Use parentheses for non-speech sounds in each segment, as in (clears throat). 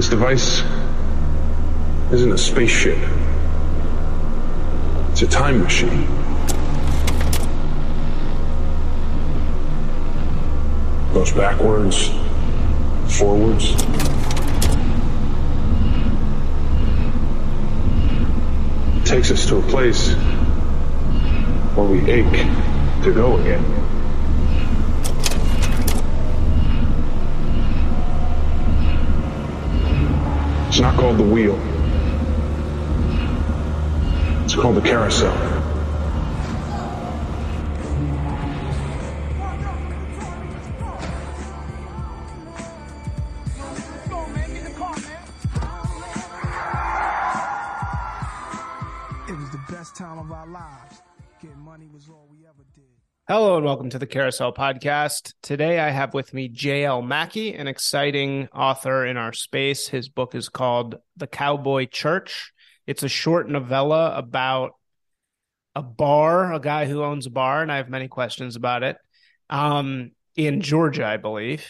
This device isn't a spaceship. It's a time machine. Goes backwards, forwards. Takes us to a place where we ache to go again. It's not called the wheel. It's called the carousel. Hello and welcome to the Carousel Podcast. Today I have with me J.L. Mackey, an exciting author in our space. His book is called The Cowboy Church. It's a short novella about a bar, a guy who owns a bar, and I have many questions about it. Um, in Georgia, I believe.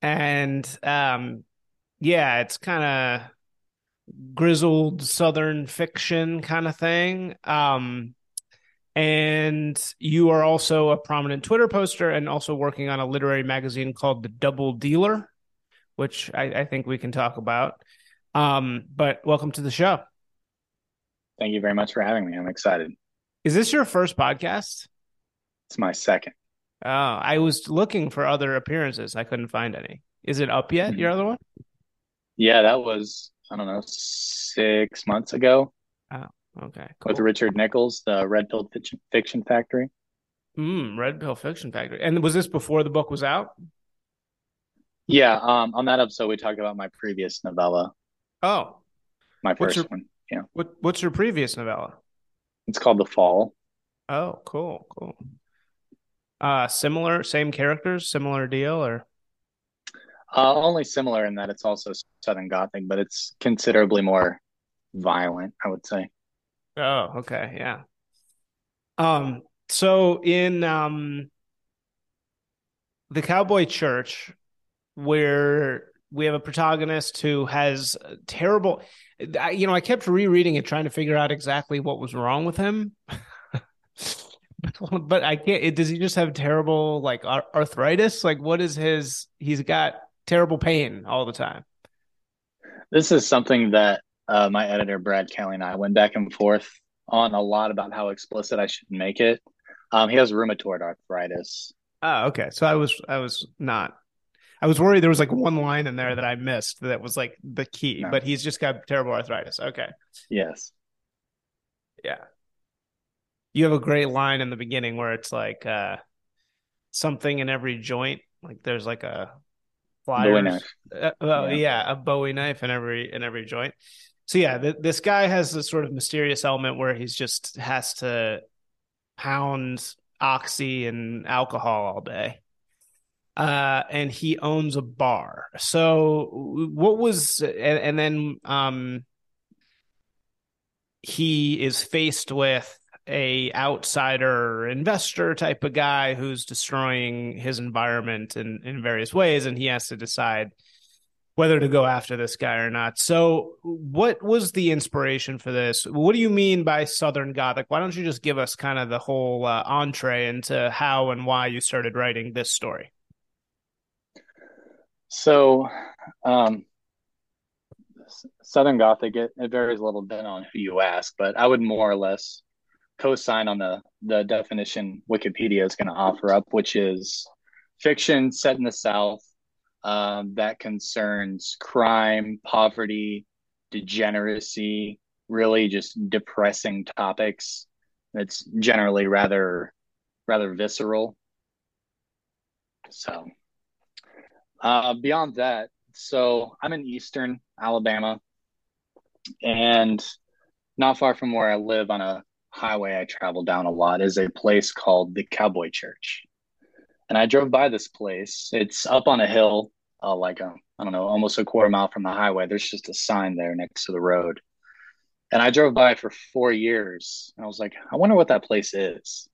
And um, yeah, it's kind of grizzled southern fiction kind of thing. Um, and you are also a prominent Twitter poster and also working on a literary magazine called The Double Dealer, which I, I think we can talk about. Um, but welcome to the show. Thank you very much for having me. I'm excited. Is this your first podcast? It's my second. Oh, I was looking for other appearances. I couldn't find any. Is it up yet? Your other one? Yeah, that was, I don't know, six months ago Oh, okay. with Richard Nichols, the Red Pill Fiction, Factory. Mm, Red Pill Fiction Factory. And was this before the book was out? Yeah, um, on that episode, we talked about my previous novella, Oh, my first your- one. Yeah, what what's your previous novella? it's called The Fall. Oh, cool, cool. Uh, similar, same characters, similar deal, or Uh, only similar in that it's also Southern Gothic, but it's considerably more violent, I would say. Oh, okay, yeah. Um, so in um, the Cowboy Church, where we have a protagonist who has terrible, I- you know, I kept rereading it, trying to figure out exactly what was wrong with him. But, (laughs) but I can't. It, does he just have terrible like arthritis? Like, what is his? He's got terrible pain all the time. This is something that uh, my editor, Brad Kelly, and I went back and forth on a lot about how explicit I should make it. Um, he has rheumatoid arthritis. Oh, okay. So I was I was not. I was worried there was like one line in there that I missed that was like the key, No. but he's just got terrible arthritis. Okay. Yes. Yeah. You have a great line in the beginning where it's like uh something in every joint. Like there's like a Bowie knife. Uh, oh, Yeah. yeah, a Bowie knife in every in every joint. So yeah, th- this guy has this sort of mysterious element where he's just has to pound oxy and alcohol all day. Uh, and he owns a bar. So what was and, and then um he is faced with a outsider investor type of guy who's destroying his environment in, in various ways and he has to decide whether to go after this guy or not. So what was the inspiration for this? What do you mean by southern gothic? Why don't you just give us kind of the whole uh, entree into how and why you started writing this story? So, um, Southern Gothic, it, it varies a little bit on who you ask, but I would more or less co-sign on the the definition Wikipedia is going to offer up, which is fiction set in the South um, that concerns crime, poverty, degeneracy, really just depressing topics. It's generally rather rather visceral. So. Uh, beyond that, so I'm in Eastern Alabama, and not far from where I live on a highway I travel down a lot is a place called the Cowboy Church. And I drove by this place. It's up on a hill, uh, like a, I don't know, almost a quarter mile from the highway. There's just a sign there next to the road. And I drove by for four years. And I was like, I wonder what that place is.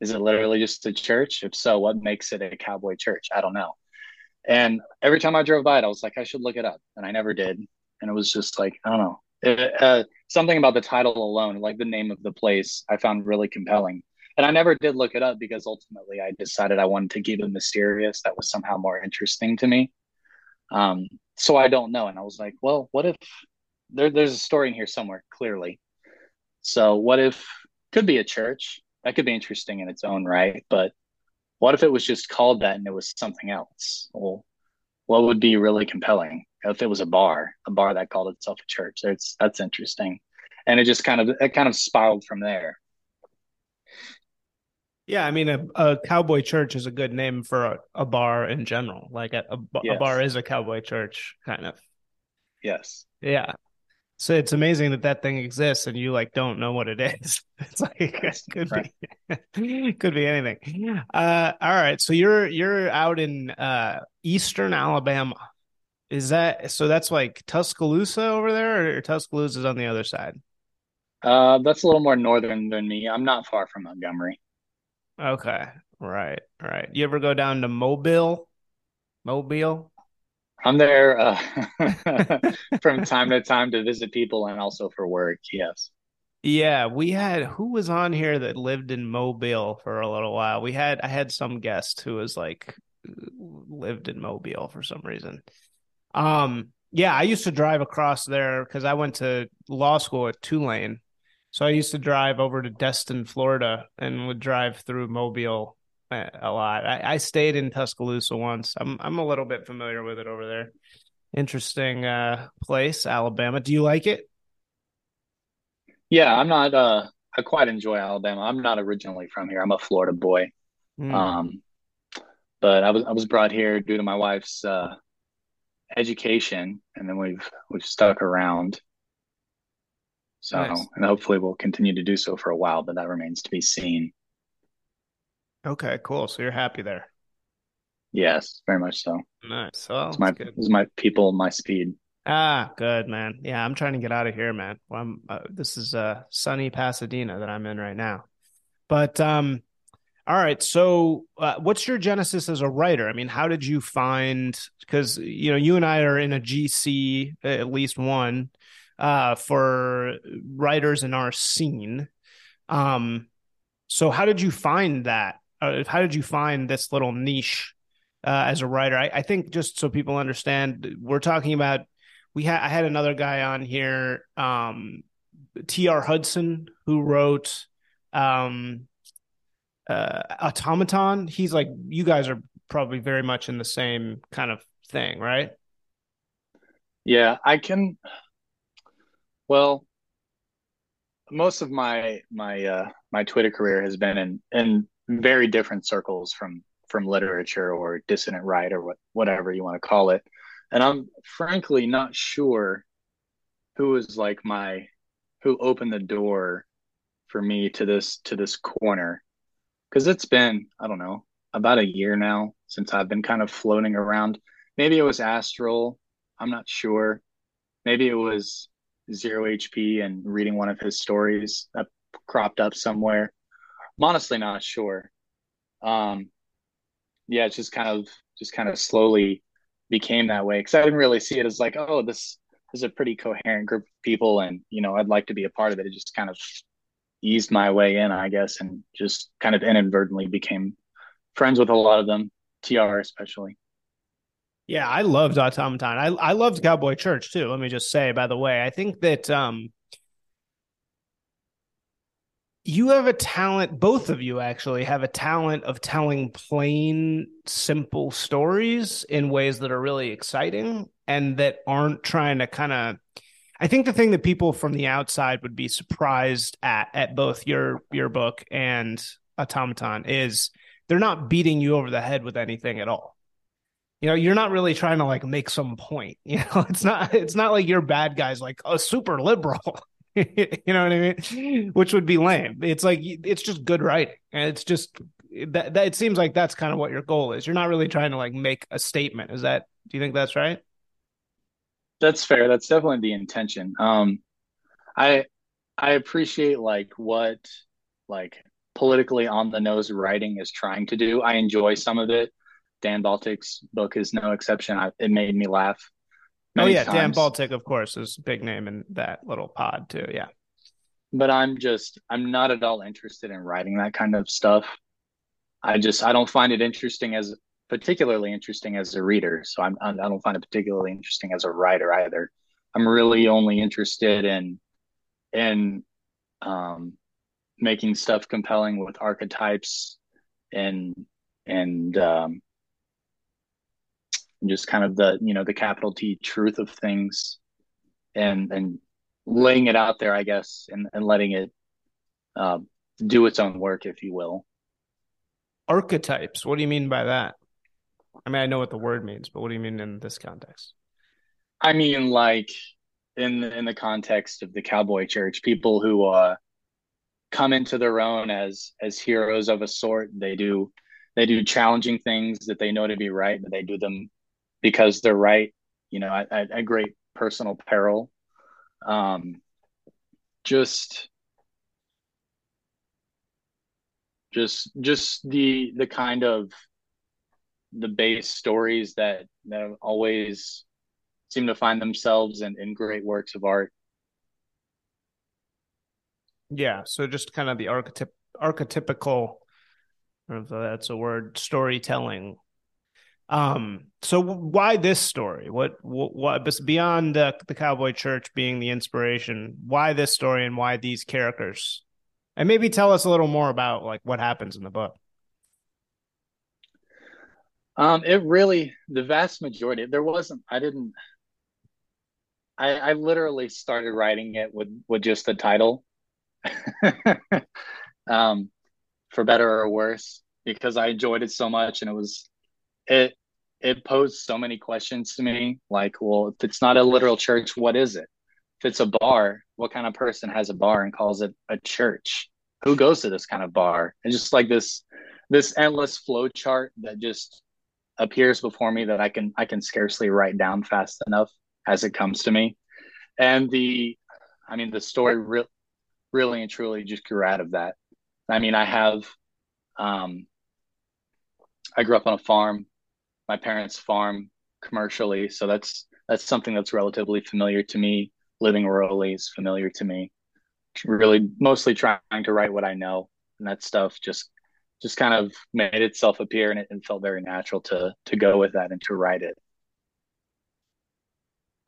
Is it literally just a church? If so, what makes it a cowboy church? I don't know. And every time I drove by it, I was like, I should look it up, and I never did. And it was just like I don't know, it, uh, something about the title alone, like the name of the place, I found really compelling. And I never did look it up because ultimately I decided I wanted to keep it mysterious. That was somehow more interesting to me. Um, so I don't know. And I was like, well, what if there, there's a story in here somewhere, clearly. So what if could be a church? That could be interesting in its own right. But what if it was just called that and it was something else? Well, what would be really compelling if it was a bar, a bar that called itself a church? That's that's interesting, and it just kind of it kind of spiraled from there. Yeah, I mean, a, a cowboy church is a good name for a, a bar in general. Like a, a, yes. a bar is a cowboy church, kind of. Yes. Yeah. So it's amazing that that thing exists and you like don't know what it is. (laughs) It's like it could right. be (laughs) could be anything. Uh, all right, so you're you're out in uh, eastern Alabama. Is that so? That's like Tuscaloosa over there, or Tuscaloosa is on the other side. Uh, that's a little more northern than me. I'm not far from Montgomery. Okay, right, right. You ever go down to Mobile? Mobile? I'm there uh, (laughs) from time to time to visit people and also for work. Yes. Yeah, we had who was on here that lived in Mobile for a little while. We had I had some guest who was like lived in Mobile for some reason. Um yeah, I used to drive across there cuz I went to law school at Tulane. So I used to drive over to Destin, Florida and would drive through Mobile a lot. I, I stayed in Tuscaloosa once. I'm I'm a little bit familiar with it over there. Interesting uh, place, Alabama. Do you like it? Yeah, I'm not. Uh, I quite enjoy Alabama. I'm not originally from here. I'm a Florida boy. Mm. Um, but I was I was brought here due to my wife's uh, education, and then we've we've stuck around. So, nice. and hopefully we'll continue to do so for a while, but that remains to be seen. Okay, cool. So you're happy there. Yes, very much so. Nice. Well, it's my it's my people, my speed. Ah, good man. Yeah, I'm trying to get out of here, man. Well, I'm, uh, this is uh, sunny Pasadena that I'm in right now. But um, all right. So, uh, what's your genesis as a writer? I mean, how did you find? Because you know, you and I are in a GC, at least one, uh, for writers in our scene. Um, so how did you find that? uh, how did you find this little niche uh, as a writer? I, I, think just so people understand, we're talking about. We had I had another guy on here, um, T.R. Hudson, who wrote um, uh, Automaton. He's like you guys are probably very much in the same kind of thing, right? Yeah, I can. Well, most of my my uh, my Twitter career has been in in very different circles from from literature or dissident right or what, whatever you want to call it. And I'm frankly not sure who was like my who opened the door for me to this to this corner because it's been I don't know about a year now since I've been kind of floating around. Maybe it was Astral. I'm not sure. Maybe it was Zero HP and reading one of his stories that cropped up somewhere. I'm honestly not sure. Um, yeah, it's just kind of just kind of slowly became that way because I didn't really see it as like, oh, this is a pretty coherent group of people, and you know, I'd like to be a part of it. It just kind of eased my way in, I guess, and just kind of inadvertently became friends with a lot of them, TR especially. Yeah, I loved Automaton. I I loved Cowboy Church too. Let me just say, by the way, I think that um, you have a talent both of you actually have a talent of telling plain simple stories in ways that are really exciting and that aren't trying to kind of I think the thing that people from the outside would be surprised at at both your your book and Automaton is they're not beating you over the head with anything at all. You know, you're not really trying to like make some point. (laughs) You know, it's not it's not like your bad guys like a super liberal. (laughs) you know what I mean? Which would be lame. It's like it's just good writing, and it's just that, that it seems like that's kind of what your goal is. You're not really trying to like make a statement. Is that? Do you think that's right? That's fair. That's definitely the intention. Um, I I appreciate like what like politically on the nose writing is trying to do. I enjoy some of it. Dan Baltic's book is no exception. I, it made me laugh. Oh yeah, Dan. Baltic, of course, is a big name in that little pod too. Yeah. but I'm just I'm not at all interested in writing that kind of stuff. I just I don't find it interesting as particularly interesting as a reader. So I'm I don't find it particularly interesting as a writer either. I'm really only interested in in um, making stuff compelling with archetypes and and um, just kind of the you know the capital T truth of things and and laying it out there, I guess, and, and letting it uh, do its own work, if you will. Archetypes. What do you mean by that? I mean, I know what the word means, but what do you mean in this context? I mean, like in in the context of the cowboy church, people who uh, come into their own as as heroes of a sort. They do they do challenging things that they know to be right, but they do them because they're right. You know, at, at great personal peril. Um, just just just the the kind of the base stories that that always seem to find themselves in, in great works of art. Yeah, so just kind of the archetyp archetypical, if that's a word, storytelling. Um, so why this story? What what, what beyond uh, the Cowboy Church being the inspiration? Why this story and why these characters? And maybe tell us a little more about like what happens in the book. Um, it really the vast majority. There wasn't. I didn't. I I literally started writing it with with just the title. (laughs) um, for better or worse, because I enjoyed it so much, and it was it it posed so many questions to me. Like, well, if it's not a literal church, what is it? If it's a bar, what kind of person has a bar and calls it a church? Who goes to this kind of bar? And just like this this endless flow chart that just appears before me that I can I can scarcely write down fast enough as it comes to me. And the I mean the story re- really and truly just grew out of that. I mean I have um I grew up on a farm. My parents farm commercially, so that's that's something that's relatively familiar to me. Living rurally is familiar to me. Really mostly trying to write what I know and that stuff just just kind of made itself appear and it, it felt very natural to to go with that and to write it.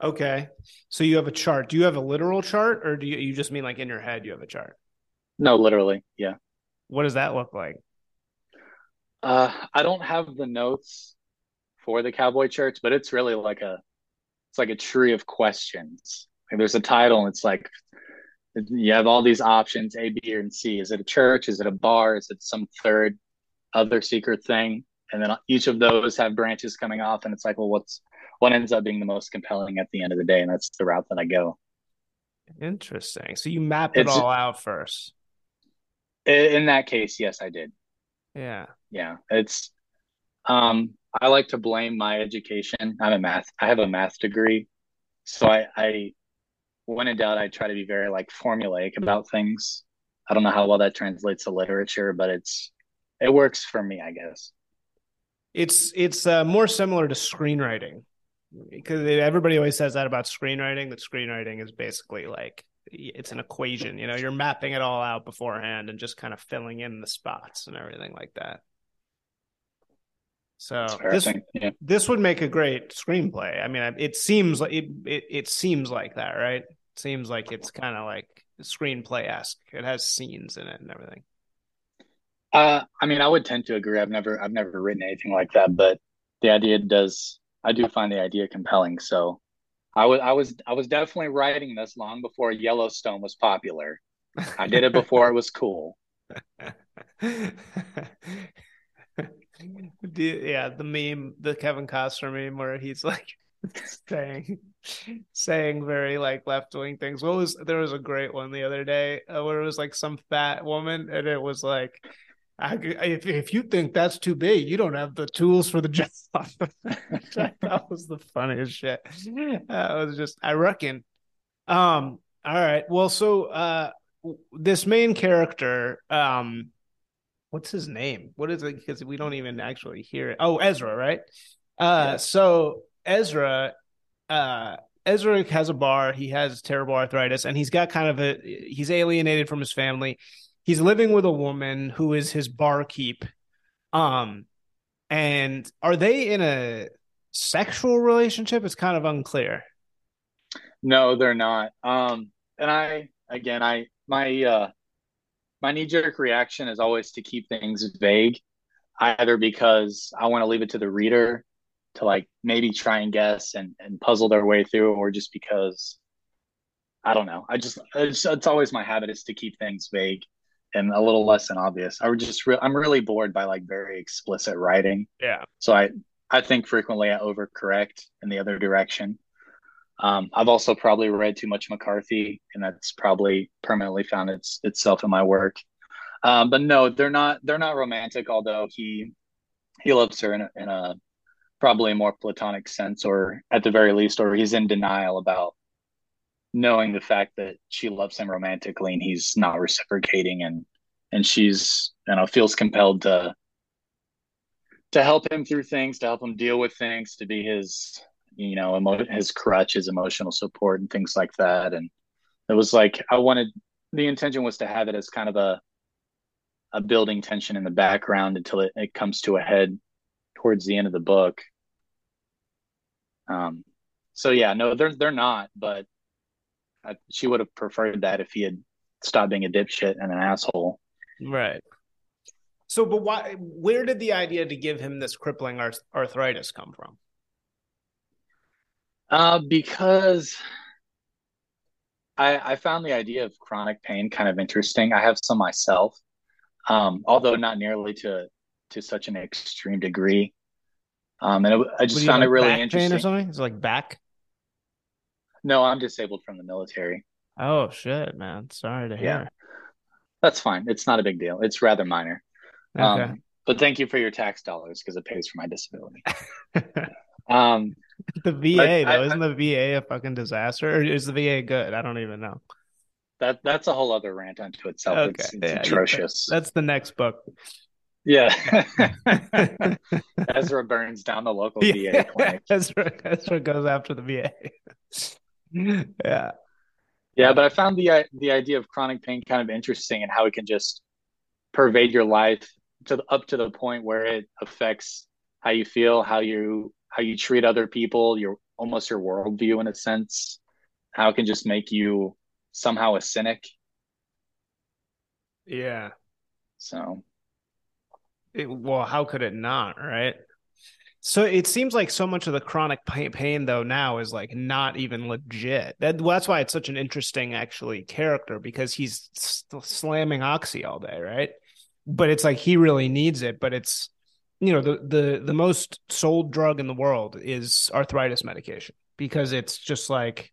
Okay. So you have a chart. Do you have a literal chart or do you, you just mean like in your head you have a chart? No, literally. Yeah. What does that look like? Uh, I don't have the notes for the cowboy church, but it's really like a it's like a tree of questions. Like there's a title and it's like you have all these options A, B, and C. Is it a church? Is it a bar? Is it some third other secret thing? And then each of those have branches coming off, and it's like, well, what's what ends up being the most compelling at the end of the day, and that's the route that I go. Interesting. So you map it It's- all out first. In that case, yes, I did. Yeah. Yeah, it's. Um, I like to blame my education. I'm a math. I have a math degree, so I, I, when in doubt, I try to be very like formulaic about things. I don't know how well that translates to literature, but it's it works for me, I guess. It's it's uh, more similar to screenwriting because everybody always says that about screenwriting. That screenwriting is basically like it's an equation. You know, you're mapping it all out beforehand and just kind of filling in the spots and everything like that. So That's fair, I this. Yeah. this would make a great screenplay. I mean, it seems like it it, it seems like that, right? It seems like it's kind of like screenplay esque. It has scenes in it and everything. Uh, I mean, I would tend to agree. I've never, I've never written anything like that, but the idea does, I do find the idea compelling. So, I was, I was, I was definitely writing this long before Yellowstone was popular. I did it before it was cool. (laughs) Yeah, the meme, the Kevin Costner meme, where he's like (laughs) saying saying very like left wing things. What was there was a great one the other day uh, where it was like some fat woman, and it was like, I, if if you think that's too big, you don't have the tools for the (laughs) job. (laughs) that was the funniest shit. That was just, I reckon. Um. All right. Well, so uh, this main character, um what's his name? What is it? Because we don't even actually hear it. Oh, Ezra, right? Uh, so Ezra, uh, Ezra has a bar. He has terrible arthritis, and he's got kind of a he's alienated from his family. He's living with a woman who is his barkeep. Um, and are they in a sexual relationship? It's kind of unclear. No, they're not. Um, and I again, I my uh my knee jerk reaction is always to keep things vague, either because I want to leave it to the reader to like maybe try and guess and, and puzzle their way through, or just because I don't know. I just it's, it's always my habit is to keep things vague and a little less than obvious. I would just re- I'm really bored by like very explicit writing. Yeah. So I I think frequently I overcorrect in the other direction. Um, I've also probably read too much McCarthy, and that's probably permanently found its itself in my work. Um, but no, they're not. They're not romantic. Although he he loves her in a, in a probably a more platonic sense, or at the very least, or he's in denial about knowing the fact that she loves him romantically and he's not reciprocating, and and she's you know feels compelled to to help him through things, to help him deal with things, to be his you know, emo- his crutch, his emotional support, and things like that. And it was like I wanted the intention was to have it as kind of a a building tension in the background until it, it comes to a head towards the end of the book. Um, so yeah, no, they're they're not, but I, she would have preferred that if he had stopped being a dipshit and an asshole. Right. So, but why? Where did the idea to give him this crippling arth- arthritis come from? Uh, because I, I found the idea of chronic pain kind of interesting. I have some myself, um, although not nearly to to such an extreme degree. Um, and it, I just found like it really interesting. Pain or something? It's like back. No, I'm disabled from the military. Oh shit, man! Sorry to hear. Yeah. That's fine. It's not a big deal. It's rather minor. Okay. Um, but thank you for your tax dollars because it pays for my disability. (laughs) um, (laughs) the VA But though, I- isn't the VA a fucking disaster? Or is the VA good? I don't even know. that that's a whole other rant unto itself. Okay, It's, it's yeah, atrocious. (laughs) That's the next book. yeah. (laughs) Ezra burns down the local VA clinic. Ezra, Ezra goes after the VA. yeah. Yeah, but I found the the idea of chronic pain kind of interesting and how it can just pervade your life to the, up to the point where it affects how you feel, how you how you treat other people, your almost your worldview in a sense. How it can just make you somehow a cynic. Yeah. So It- well, how could it not, right? So it seems like so much of the chronic pain, though now is like not even legit. That, well, that's why it's such an interesting actually character because he's slamming oxy all day, right? But it's like he really needs it. But it's you know the the the most sold drug in the world is arthritis medication because it's just like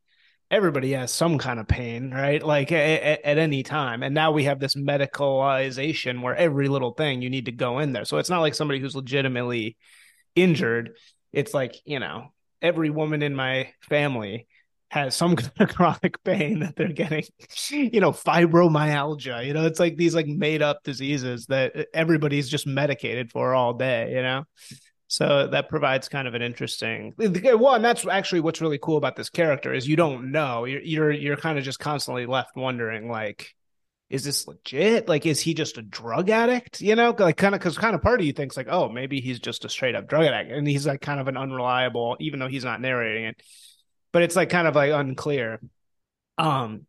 everybody has some kind of pain, right? Like at, at any time. And now we have this medicalization where every little thing you need to go in there. So it's not like somebody who's legitimately injured. It's like, you know, every woman in my family has some kind (laughs) of chronic pain that they're getting, you know, fibromyalgia. You know, it's like these like made up diseases that everybody's just medicated for all day, you know? So that provides kind of an interesting well, and that's actually what's really cool about this character is you don't know. You're you're you're kind of just constantly left wondering like, is this legit? Like, is he just a drug addict? You know, like kind of because kind of part of you thinks like, oh, maybe he's just a straight up drug addict, and he's like kind of an unreliable, even though he's not narrating it. But it's like kind of like unclear. Um,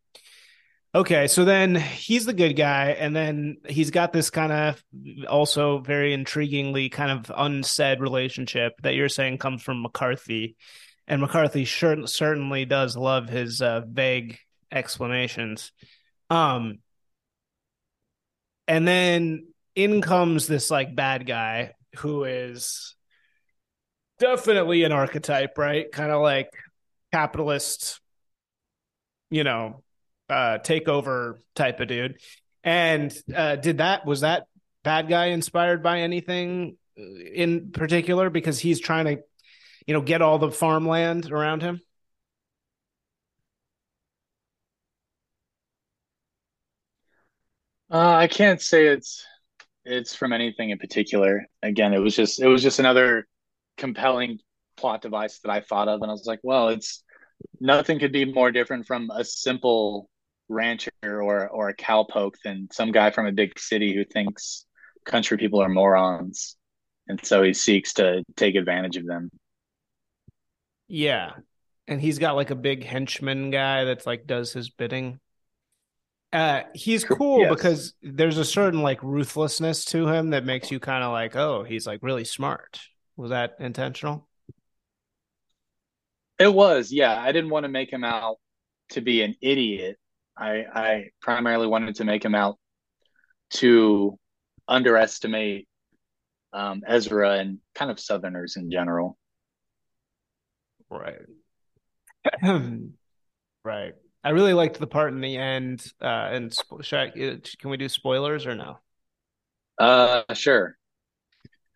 Okay, so then he's the good guy, and then he's got this kind of also very intriguingly kind of unsaid relationship that you're saying comes from McCarthy, and McCarthy sure, certainly does love his uh, vague explanations. Um, and then in comes this like bad guy who is definitely an archetype, right? Kind of like capitalist, you know, uh takeover type of dude. And uh did that was that bad guy inspired by anything in particular because he's trying to you know get all the farmland around him? uh, I can't say it's it's from anything in particular. Again, it was just it was just another compelling plot device that I thought of, and I was like, well, it's nothing could be more different from a simple rancher or or a cowpoke than some guy from a big city who thinks country people are morons, and so he seeks to take advantage of them. Yeah, and he's got like a big henchman guy that's like does his bidding. Uh, he's cool yes. because there's a certain like ruthlessness to him that makes you kind of like, oh, he's like really smart. Was that intentional? It was, yeah. I didn't want to make him out to be an idiot. I I primarily wanted to make him out to underestimate um, Ezra and kind of Southerners in general. Right. (clears throat) right. I really liked the part in the end. Uh, and I, uh, can we do spoilers or no? Uh, sure.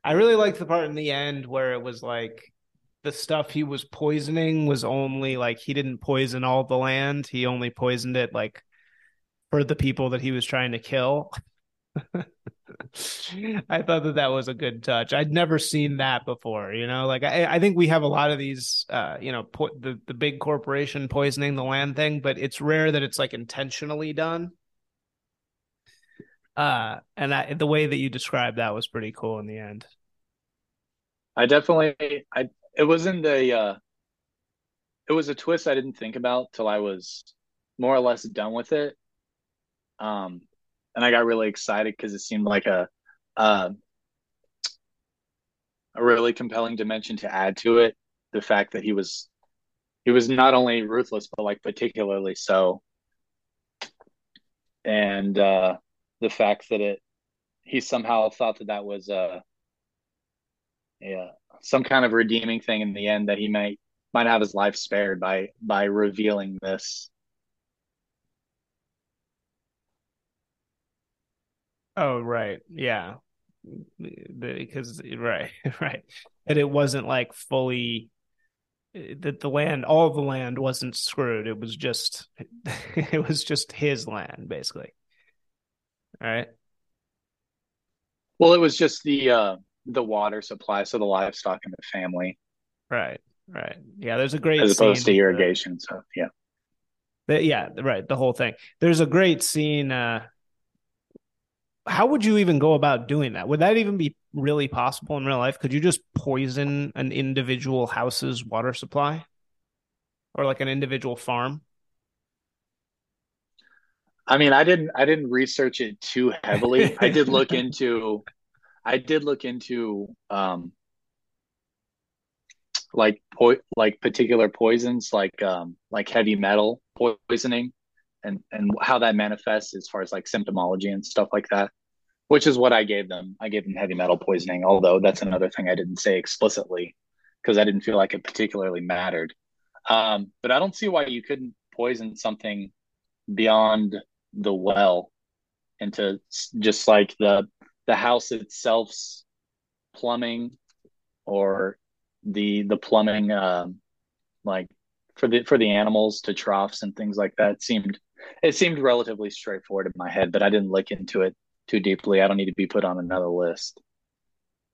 I really liked the part in the end where it was like the stuff he was poisoning was only like he didn't poison all the land. He only poisoned it like for the people that he was trying to kill. (laughs) I thought that that was a good touch. I'd never seen that before. You know, like I, I think we have a lot of these, uh, you know, po- the the big corporation poisoning the land thing, but it's rare that it's like intentionally done. Uh, and I, the way that you described that was pretty cool in the end. I definitely, I it wasn't a, uh, it was a twist I didn't think about till I was more or less done with it. Um, and I got really excited because it seemed like a uh, a really compelling dimension to add to it. The fact that he was he was not only ruthless but like particularly so, and uh, the fact that it he somehow thought that that was a uh, yeah some kind of redeeming thing in the end that he might might have his life spared by by revealing this Oh, right. Yeah. Because right, (laughs) right. And it wasn't like fully that the land all the land wasn't screwed. It was just (laughs) it was just his land basically. All right. Well, it was just the uh the water supply, so the livestock and the family. Right. Right. Yeah, there's a great as opposed to irrigation. So yeah. The, yeah, right. The whole thing. There's a great scene uh how would you even go about doing that? Would that even be really possible in real life? Could you just poison an individual house's water supply or like an individual farm? I mean, I didn't I didn't research it too heavily. (laughs) I did look into I did look into um like po- like particular poisons like um like heavy metal poisoning and and how that manifests as far as like symptomology and stuff like that which is what i gave them. I gave them heavy metal poisoning although that's another thing i didn't say explicitly because i didn't feel like it particularly mattered. Um, but i don't see why you couldn't poison something beyond the well into just like the the house itself's plumbing or the the plumbing um, like for the for the animals to troughs and things like that seemed it seemed relatively straightforward in my head, but I didn't look into it too deeply. I don't need to be put on another list.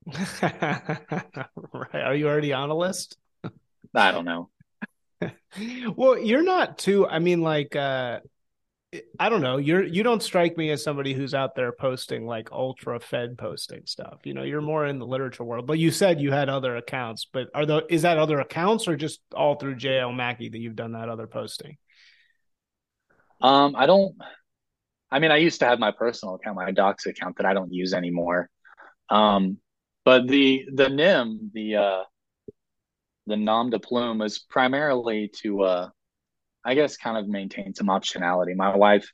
right. (laughs) Are you already on a list? I don't know. (laughs) well, you're not too I mean like uh I don't know. You're you don't strike me as somebody who's out there posting like ultra fed posting stuff. You know, you're more in the literature world. But you said you had other accounts. But are the is that other accounts or just all through JL Mackey that you've done that other posting? Um, I don't. I mean, I used to have my personal account, my Docs account that I don't use anymore. Um, but the the nym, the uh, the nom de plume, is primarily to, uh, I guess, kind of maintain some optionality. My wife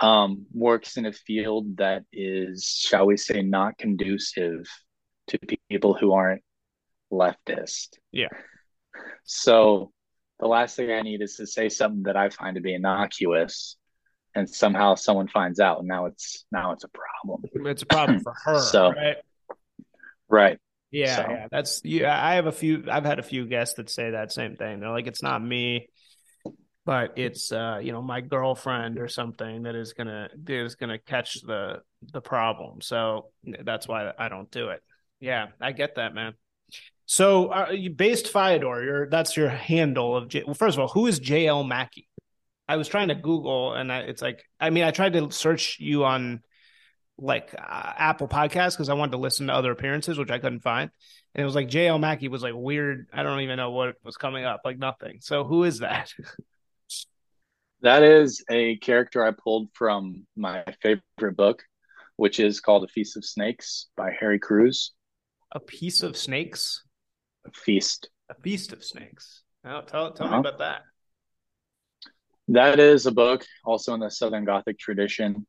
um, works in a field that is, shall we say, not conducive to people who aren't leftist. Yeah. So the last thing I need is to say something that I find to be innocuous and somehow someone finds out and now it's now it's a problem. It's a problem for her. so right. Right. Yeah, so. yeah. That's yeah, I have a few I've had a few guests that say that same thing. They're like, it's not me. But it's uh you know my girlfriend or something that is gonna is gonna catch the the problem. So that's why i don't do it. Yeah i get that man. So uh, based Fyodor, your that's your handle of J- well first of all who is jl mackey? I was trying to google and I, it's like i mean i tried to search you on like uh, apple podcast because i wanted to listen to other appearances which i couldn't find. And it was like jl mackey was like weird. I don't even know what was coming up like nothing. So who is that (laughs) That is a character I pulled from my favorite book, which is called A Feast of Snakes by Harry Crews. A piece of snakes? A feast. A feast of snakes. Oh, tell tell Uh-huh. me about that. That is a book also in the Southern Gothic tradition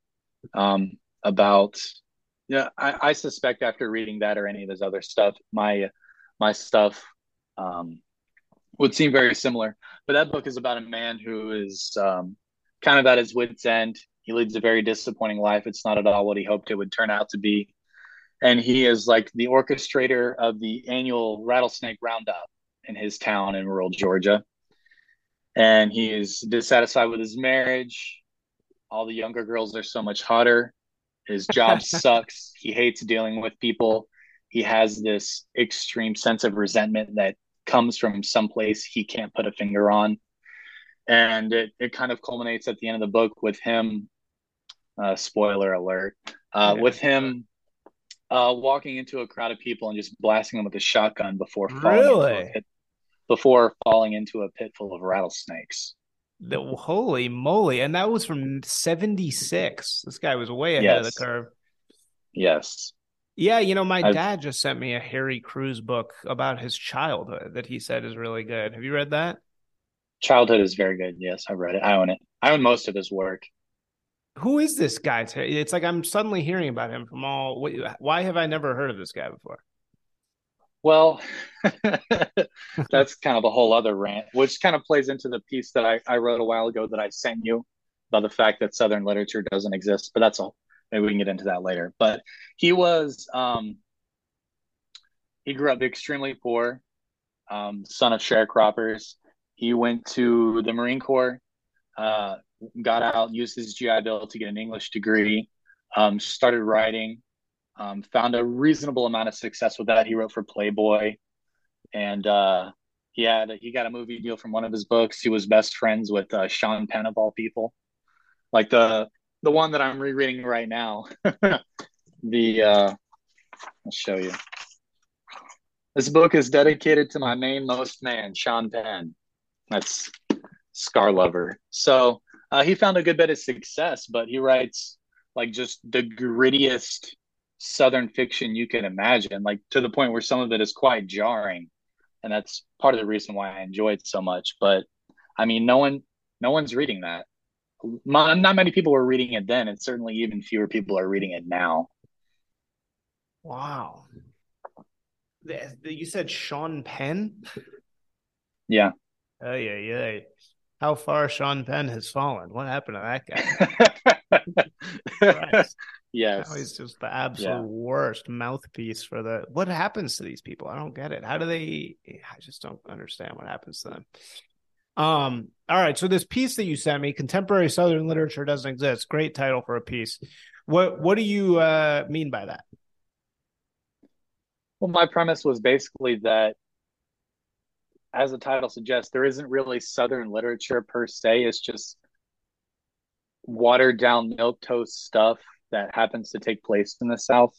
um, about. Yeah, I, I suspect after reading that or any of his other stuff, my my stuff um, would seem very similar. But that book is about a man who is um, kind of at his wits' end. He leads a very disappointing life. It's not at all what he hoped it would turn out to be. And he is like the orchestrator of the annual rattlesnake roundup in his town in rural Georgia. And he is dissatisfied with his marriage. All the younger girls are so much hotter. His job (laughs) sucks. He hates dealing with people. He has this extreme sense of resentment that comes from someplace he can't put a finger on. And it, it kind of culminates at the end of the book with him, uh, spoiler alert, uh, Yeah. with him uh, walking into a crowd of people and just blasting them with a shotgun before falling Really? into a pit, before falling into a pit full of rattlesnakes. The, holy moly! And that was from '76. This guy was way ahead of the curve. Yes. Yeah, you know, my I've- dad just sent me a Harry Crews book about his childhood that he said is really good. Have you read that? Childhood is very good. Yes, I've read it. I own it. I own most of his work. Who is this guy? It's like I'm suddenly hearing about him from all. Why have I never heard of this guy before? Well, (laughs) that's kind of a whole other rant, which kind of plays into the piece that I, I wrote a while ago that I sent you about the fact that Southern literature doesn't exist. But that's all. Maybe we can get into that later. But he was, um, he grew up extremely poor, um, son of sharecroppers. He went to the Marine Corps, uh, got out, used his GI Bill to get an English degree, um, started writing, um, found a reasonable amount of success with that. He wrote for Playboy, and uh, he had he got a movie deal from one of his books. He was best friends with uh, Sean Penn of all people, like the the one that I'm rereading right now. (laughs) the uh, I'll show you. This book is dedicated to my main most man, Sean Penn. That's Scar Lover. So uh, he found a good bit of success, but he writes like just the grittiest southern fiction you can imagine like to the point where some of it is quite jarring and that's part of the reason why i enjoy it so much but i mean no one no one's reading that not many people were reading it then and certainly even fewer people are reading it now wow you said sean penn yeah oh yeah yeah how far sean penn has fallen what happened to that guy (laughs) Yes. Now he's just the absolute Yeah. worst mouthpiece for the. What happens to these people? I don't get it. How do they? I just don't understand what happens to them. Um. All right. So this piece that you sent me, contemporary Southern literature doesn't exist. Great title for a piece. What What do you uh, mean by that? Well, my premise was basically that, as the title suggests, there isn't really Southern literature per se. It's just watered down milk toast stuff that happens to take place in the South.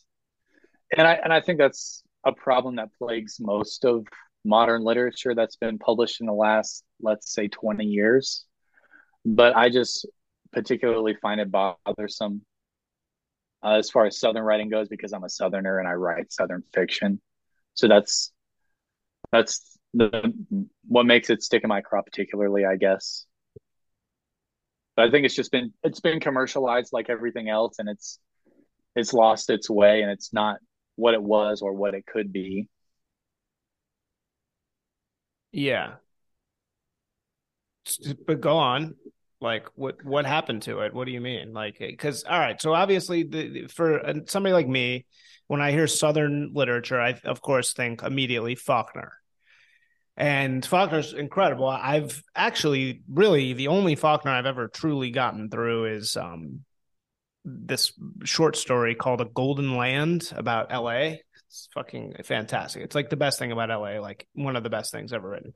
And I and I think that's a problem that plagues most of modern literature that's been published in the last, let's say, 20 years. But I just particularly find it bothersome uh, as far as Southern writing goes because I'm a Southerner and I write Southern fiction. So that's that's the what makes it stick in my craw particularly, I guess. But I think it's just been it's been commercialized like everything else, and it's it's lost its way, and it's not what it was or what it could be. Yeah. But go on. Like what what happened to it? What do you mean? Like cuz all right, so obviously the, for somebody like me, when I hear southern literature, I of course think immediately Faulkner. And Faulkner's incredible. I've actually really the only Faulkner I've ever truly gotten through is um this short story called A Golden Land about LA. It's fucking fantastic. It's like the best thing about LA, like one of the best things ever written.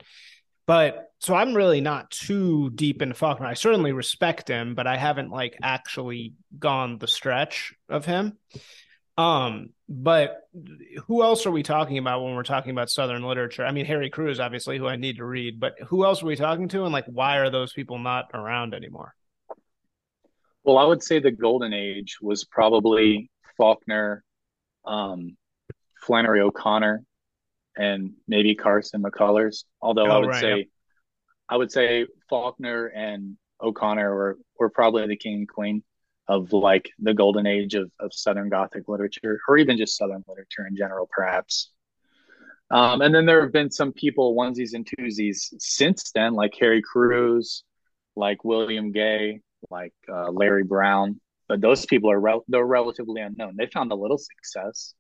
But so I'm really not too deep into Faulkner. I certainly respect him, but I haven't like actually gone the stretch of him. Um, but who else are we talking about when we're talking about Southern literature? I mean, Harry Crews, obviously, who I need to read, but who else are we talking to? And like, why are those people not around anymore? Well, I would say the golden age was probably Faulkner, um, Flannery O'Connor, and maybe Carson McCullers. Although oh, I would right, say, I would say Faulkner and O'Connor were were probably the king and queen of like the golden age of, of Southern Gothic literature, or even just Southern literature in general, perhaps. Um, and then there have been some people, onesies and twosies, since then, like Harry Crews, like William Gay, like uh, Larry Brown. But those people are rel- they're relatively unknown. They found a little success,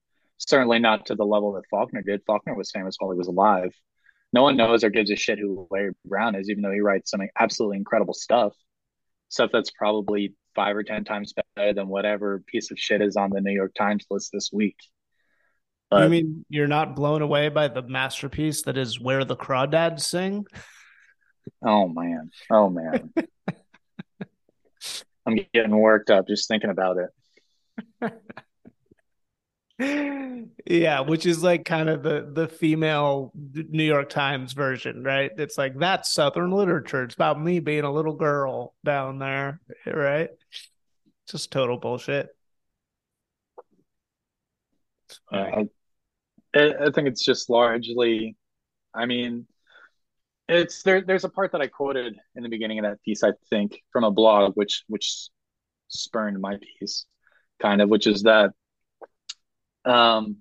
certainly not to the level that Faulkner did. Faulkner was famous while he was alive. No one knows or gives a shit who Larry Brown is, even though he writes some absolutely incredible stuff. Stuff that's probably five or ten times better than whatever piece of shit is on the New York Times list this week. But, I mean, you're not blown away by the masterpiece that is "Where the Crawdads Sing"? Oh man! Oh man! (laughs) I'm getting worked up just thinking about it. (laughs) yeah, which is like kind of the the female New York Times version, right? It's like that's Southern literature. It's about me being a little girl down there, right? Just total bullshit. Uh, I, I think it's just largely, I mean, it's there. There's a part that I quoted in the beginning of that piece, I think, from a blog, which which spurned my piece, kind of, which is that um,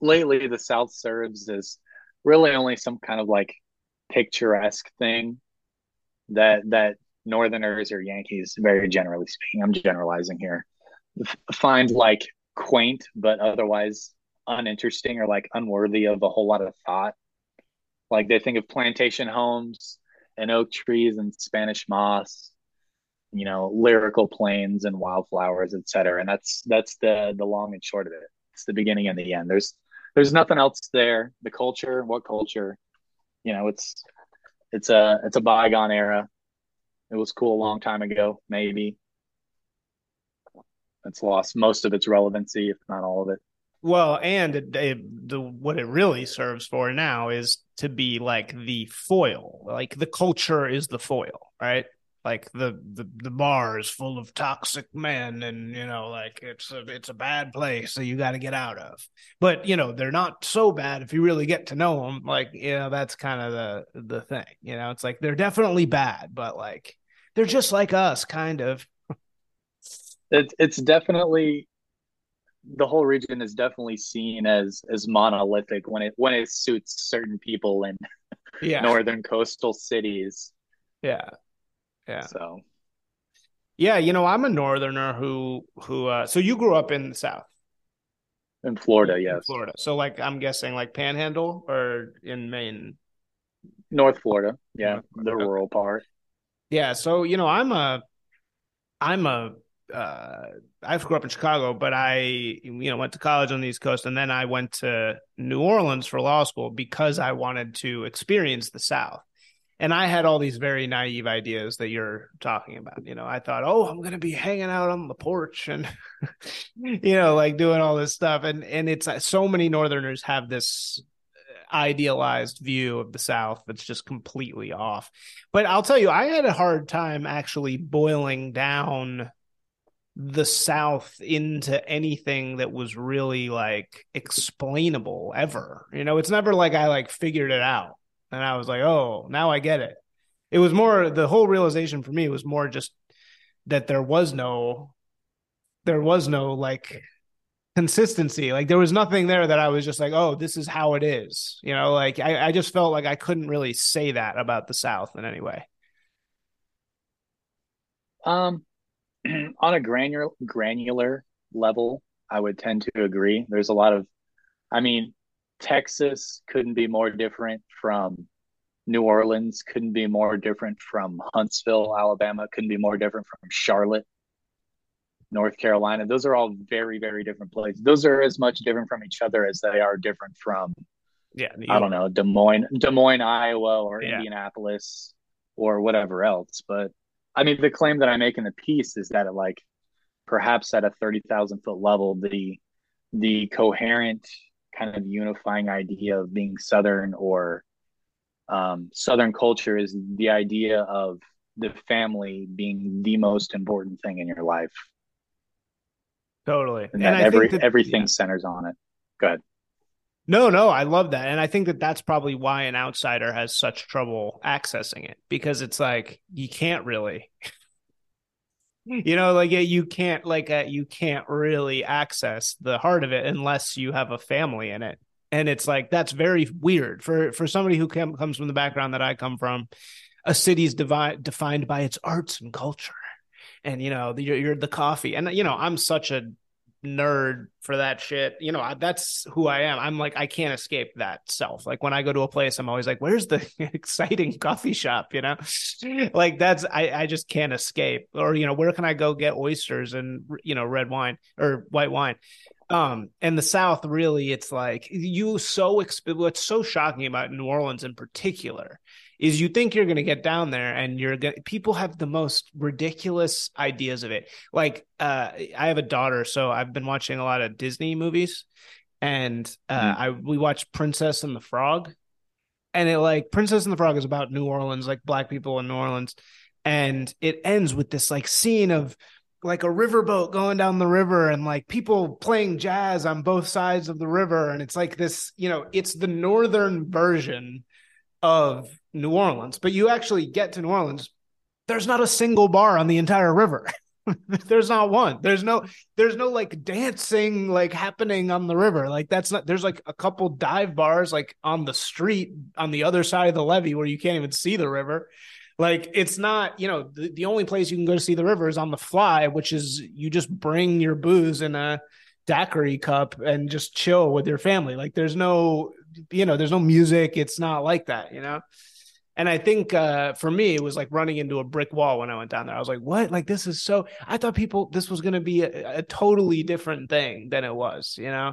lately the South serves as really only some kind of like picturesque thing that that Northerners or Yankees, very generally speaking, I'm generalizing here, find like quaint but otherwise uninteresting or like unworthy of a whole lot of thought. Like they think of plantation homes and oak trees and Spanish moss, you know, lyrical plains and wildflowers, etc. And that's that's the the long and short of it. It's the beginning and the end. There's there's nothing else there. The culture, what culture? You know, it's it's a it's a bygone era. It was cool a long time ago, maybe. It's lost most of its relevancy, if not all of it. Well, and it, it, the what it really serves for now is to be like the foil. Like the culture is the foil, right? Like the the the bar is full of toxic men and you know like it's a it's a bad place that you got to get out of. But you know they're not so bad if you really get to know them like you know that's kind of the the thing you know? It's like they're definitely bad but like they're just like us kind of. It's it's definitely the whole region is definitely seen as as monolithic when it when it suits certain people in yeah. (laughs) northern coastal cities. Yeah yeah. So yeah, you know, I'm a northerner who who uh so you grew up in the south. In Florida, yes. In Florida. So like I'm guessing like Panhandle or in Maine. North Florida. Yeah, North Florida. the rural part. Yeah, so you know, I'm a I'm a uh I grew up in Chicago, but I you know went to college on the East Coast and then I went to New Orleans for law school because I wanted to experience the South and I had all these very naive ideas that you're talking about. You know, I thought, oh, I'm going to be hanging out on the porch and, (laughs) you know, like doing all this stuff. And and it's uh, so many Northerners have this idealized view of the South that's just completely off. But I'll tell you, I had a hard time actually boiling down the South into anything that was really like explainable ever. You know, it's never like I like figured it out and I was like, oh, now I get it. It was more the whole realization for me was more just that there was no, there was no like consistency. Like there was nothing there that I was just like, oh, this is how it is. You know, like I, I just felt like I couldn't really say that about the South in any way. Um, (clears throat) on a granular granular level, I would tend to agree. There's a lot of, I mean, Texas couldn't be more different from New Orleans couldn't be more different from Huntsville, Alabama, couldn't be more different from Charlotte, North Carolina. Those are all very, very different places. Those are as much different from each other as they are different from, Yeah, I don't know, Des Moines, Des Moines, Iowa, or Yeah. Indianapolis, or whatever else. But I mean, the claim that I make in the piece is that, like, perhaps at a thirty thousand foot level, the the coherent kind of unifying idea of being Southern or um, Southern culture is the idea of the family being the most important thing in your life, Totally. and, And I every think that, everything yeah. centers on it. Good. No, no, I love that. And I think that that's probably why an outsider has such trouble accessing it because it's like you can't really (laughs) (laughs) you know like you can't like uh, you can't really access the heart of it unless you have a family in it. And it's like that's very weird for for somebody who come, comes from the background that I come from. A city's devi- defined by its arts and culture. And you know, you're, you're the coffee. And you know, I'm such a nerd for that shit. You know, that's who I am. I'm like, I can't escape that self. Like when I go to a place, I'm always like, where's the (laughs) exciting coffee shop? You know, (laughs) like that's, I, I just can't escape. Or, you know, where can I go get oysters and, you know, red wine or white wine? Um, and the South really, it's like you so, exp- what's so shocking about New Orleans in particular is you think you're going to get down there and you're going people have the most ridiculous ideas of it. Like, uh, I have a daughter, so I've been watching a lot of Disney movies and, uh, Mhm. I, we watched Princess and the Frog and it like Princess and the Frog is about New Orleans, like black people in New Orleans. And it ends with this like scene of like a riverboat going down the river and like people playing jazz on both sides of the river. And it's like this, you know, it's the northern version of New Orleans, but you actually get to New Orleans, there's not a single bar on the entire river. (laughs) there's not one. There's no there's no like dancing like happening on the river. Like that's not there's like a couple dive bars like on the street on the other side of the levee where you can't even see the river. Like it's not, you know, the, the only place you can go to see the river is on the fly, which is you just bring your booze in a daiquiri cup and just chill with your family. Like there's no, you know, there's no music. It's not like that, you know? And I think uh, for me, it was like running into a brick wall when I went down there. I was like, what? Like, this is so, I thought people, this was going to be a, a totally different thing than it was, you know?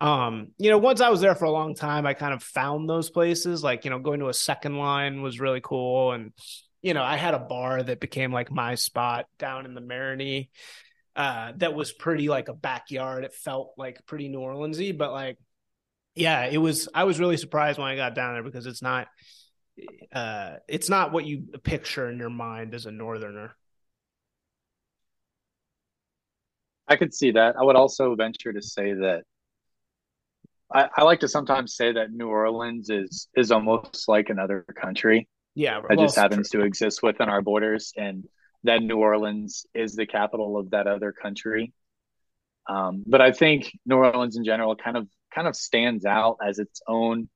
Um, you know, once I was there for a long time, I kind of found those places. Like, you know, going to a second line was really cool. And, you know, I had a bar that became like my spot down in the Marigny uh, that was pretty like a backyard. It felt like pretty New Orleansy, but like, yeah, it was. I was really surprised when I got down there because it's not, uh, it's not what you picture in your mind as a northerner. I could see that. I would also venture to say that I, I like to sometimes say that New Orleans is is almost like another country Yeah, that well, just happens to exist within our borders, and that New Orleans is the capital of that other country. Um, but I think New Orleans in general kind of kind of stands out as its own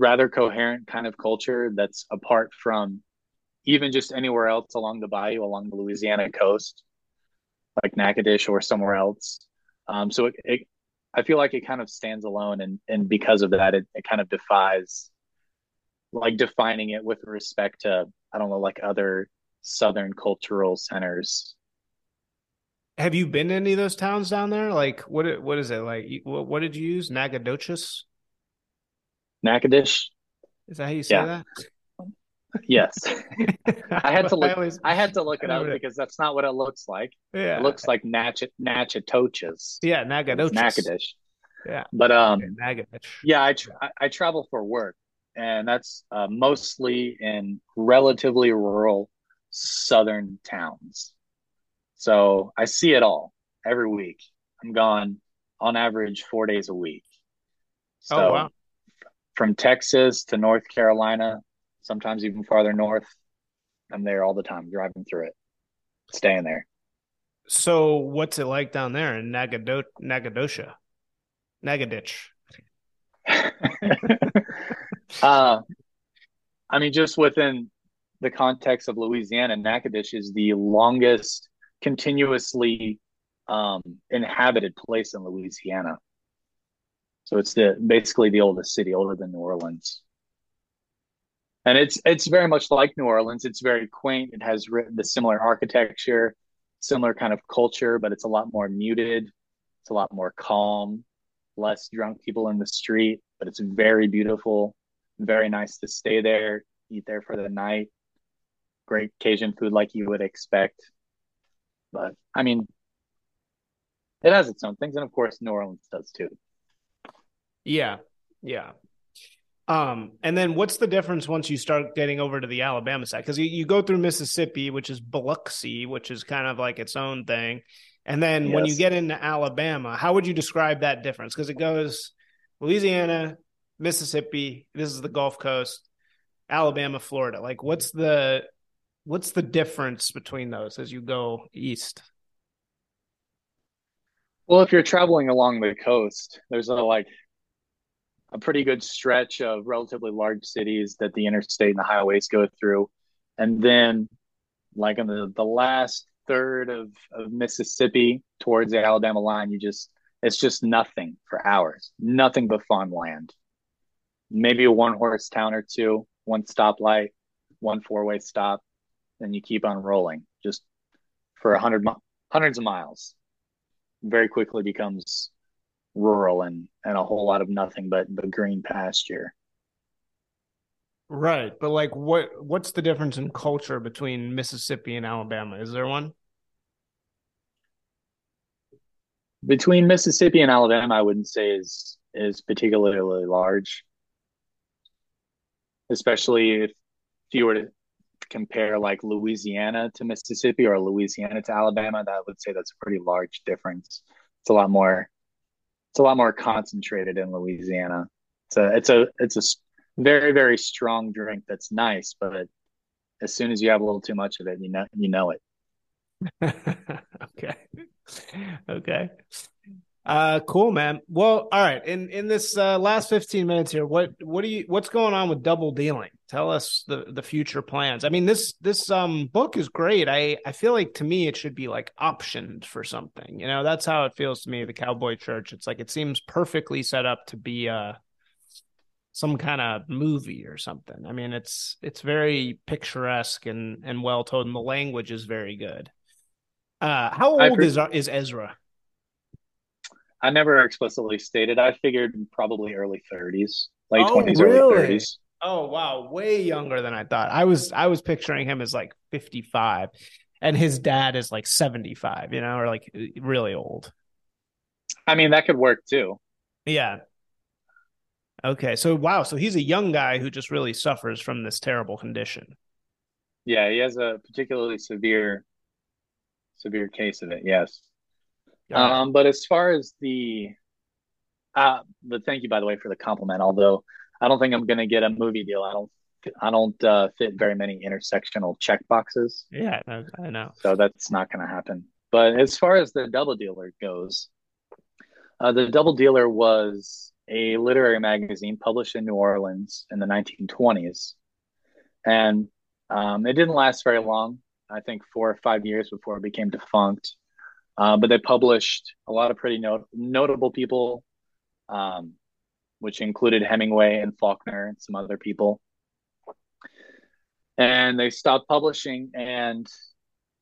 rather coherent kind of culture that's apart from even just anywhere else along the bayou, along the Louisiana coast, like Natchitoches or somewhere else. Um, so it, it, I feel like it kind of stands alone, and and because of that, it, it kind of defies like defining it with respect to I don't know like other southern cultural centers. Have you been to any of those towns down there? Like, what what is it like? What, what did you use? Nacogdoches? Natchitoches, Is that how you say Yeah. that? yes, (laughs) I had to look. always- I had to look it up because that's not what it looks like. yeah, It looks like Natch- Natchitoches. yeah, It's Nacogdoches. Natchitoches. Yeah. But um, Okay, Natchitoches. Yeah, I, tra- I I travel for work, and that's uh, mostly in relatively rural southern towns. So I see it all every week. I'm gone on average four days a week. So Oh wow. From Texas to North Carolina, sometimes even farther north, I'm there all the time, driving through it, staying there. So what's it like down there in Nagado- Nagadosha? Nagaditch. (laughs) uh, I mean, just within the context of Louisiana, Natchitoches is the longest continuously um, inhabited place in Louisiana. So it's the basically the oldest city, older than New Orleans. and it's it's very much like New Orleans. It's very quaint. It has the similar architecture, similar kind of culture, but it's a lot more muted. It's a lot more calm, less drunk people in the street, but it's very beautiful. Very nice to stay there, eat there for the night. Great Cajun food like you would expect. But I mean, it has its own things, and of course, New Orleans does too. Yeah, yeah. Um, and then what's the difference once you start getting over to the Alabama side? Because you, you go through Mississippi, which is Biloxi, which is kind of like its own thing. And then yes. when you get into Alabama, how would you describe that difference? Because it goes Louisiana, Mississippi, this is the Gulf Coast, Alabama, Florida. Like what's the what's the difference between those as you go east? Well, if you're traveling along the coast, there's a like a pretty good stretch of relatively large cities that the interstate and the highways go through. And then like in the, the last third of, of Mississippi towards the Alabama line, you just it's just nothing for hours. Nothing but farmland. Maybe a one horse town or two, one stoplight, one four way stop, and you keep on rolling just for a hundred hundreds of miles very quickly becomes rural and and a whole lot of nothing but but green pasture. Right, but like what what's the difference in culture between Mississippi and Alabama? Is there one? Between Mississippi and Alabama, I wouldn't say is is particularly large. Especially if, if you were to compare like Louisiana to Mississippi or Louisiana to Alabama, that would say that's a pretty large difference. It's a lot more it's a lot more concentrated in Louisiana. It's a it's a it's a very very strong drink that's nice, but as soon as you have a little too much of it, you know you know it. (laughs) okay. Okay. Uh, cool, man. Well, all right. In in this uh, last fifteen minutes here, what what do you what's going on with double dealing? Tell us the the future plans. I mean this this um book is great. I I feel like to me it should be like optioned for something. You know, that's how it feels to me. The Cowboy Church. It's like it seems perfectly set up to be uh some kind of movie or something. I mean, it's it's very picturesque and and well told, and the language is very good. Uh, how old pre- is is Ezra? I never explicitly stated. I figured probably early 30s, late oh, 20s, really? early 30s. Oh wow, way younger than I thought. I was I was picturing him as like 55 and his dad is like 75, you know, or like really old. I mean, that could work too. Yeah. Okay, so wow, so he's a young guy who just really suffers from this terrible condition. Yeah, he has a particularly severe severe case of it. Yes. Um, but as far as the, uh, but thank you by the way for the compliment. Although I don't think I'm going to get a movie deal. I don't. I don't uh, fit very many intersectional check boxes. Yeah, I know. So that's not going to happen. But as far as the Double Dealer goes, uh, the Double Dealer was a literary magazine published in New Orleans in the 1920s, and um, it didn't last very long. I think four or five years before it became defunct. Uh, but they published a lot of pretty not- notable people, um, which included Hemingway and Faulkner and some other people. And they stopped publishing. And